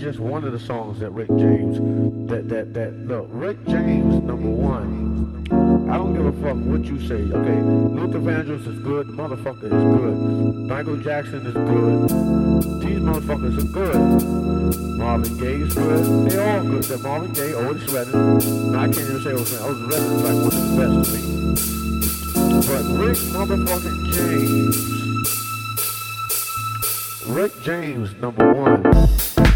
just one of the songs that Rick James that that that look Rick James number one. I don't give a fuck what you say. Okay, Luther Vandross is good. The motherfucker is good. Michael Jackson is good. These motherfuckers are good. Marvin Gaye is good. They all good. Except Marvin Gaye, Otis Redding. No, I can't even say Otis Redding. Otis oh, Redding is like one of the best to me. But Rick motherfucking James. Rick James, number one.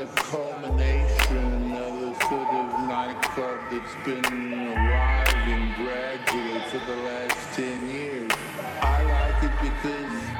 Of culmination of a sort of nightclub that's been arriving gradually for the last 10 years. I like it because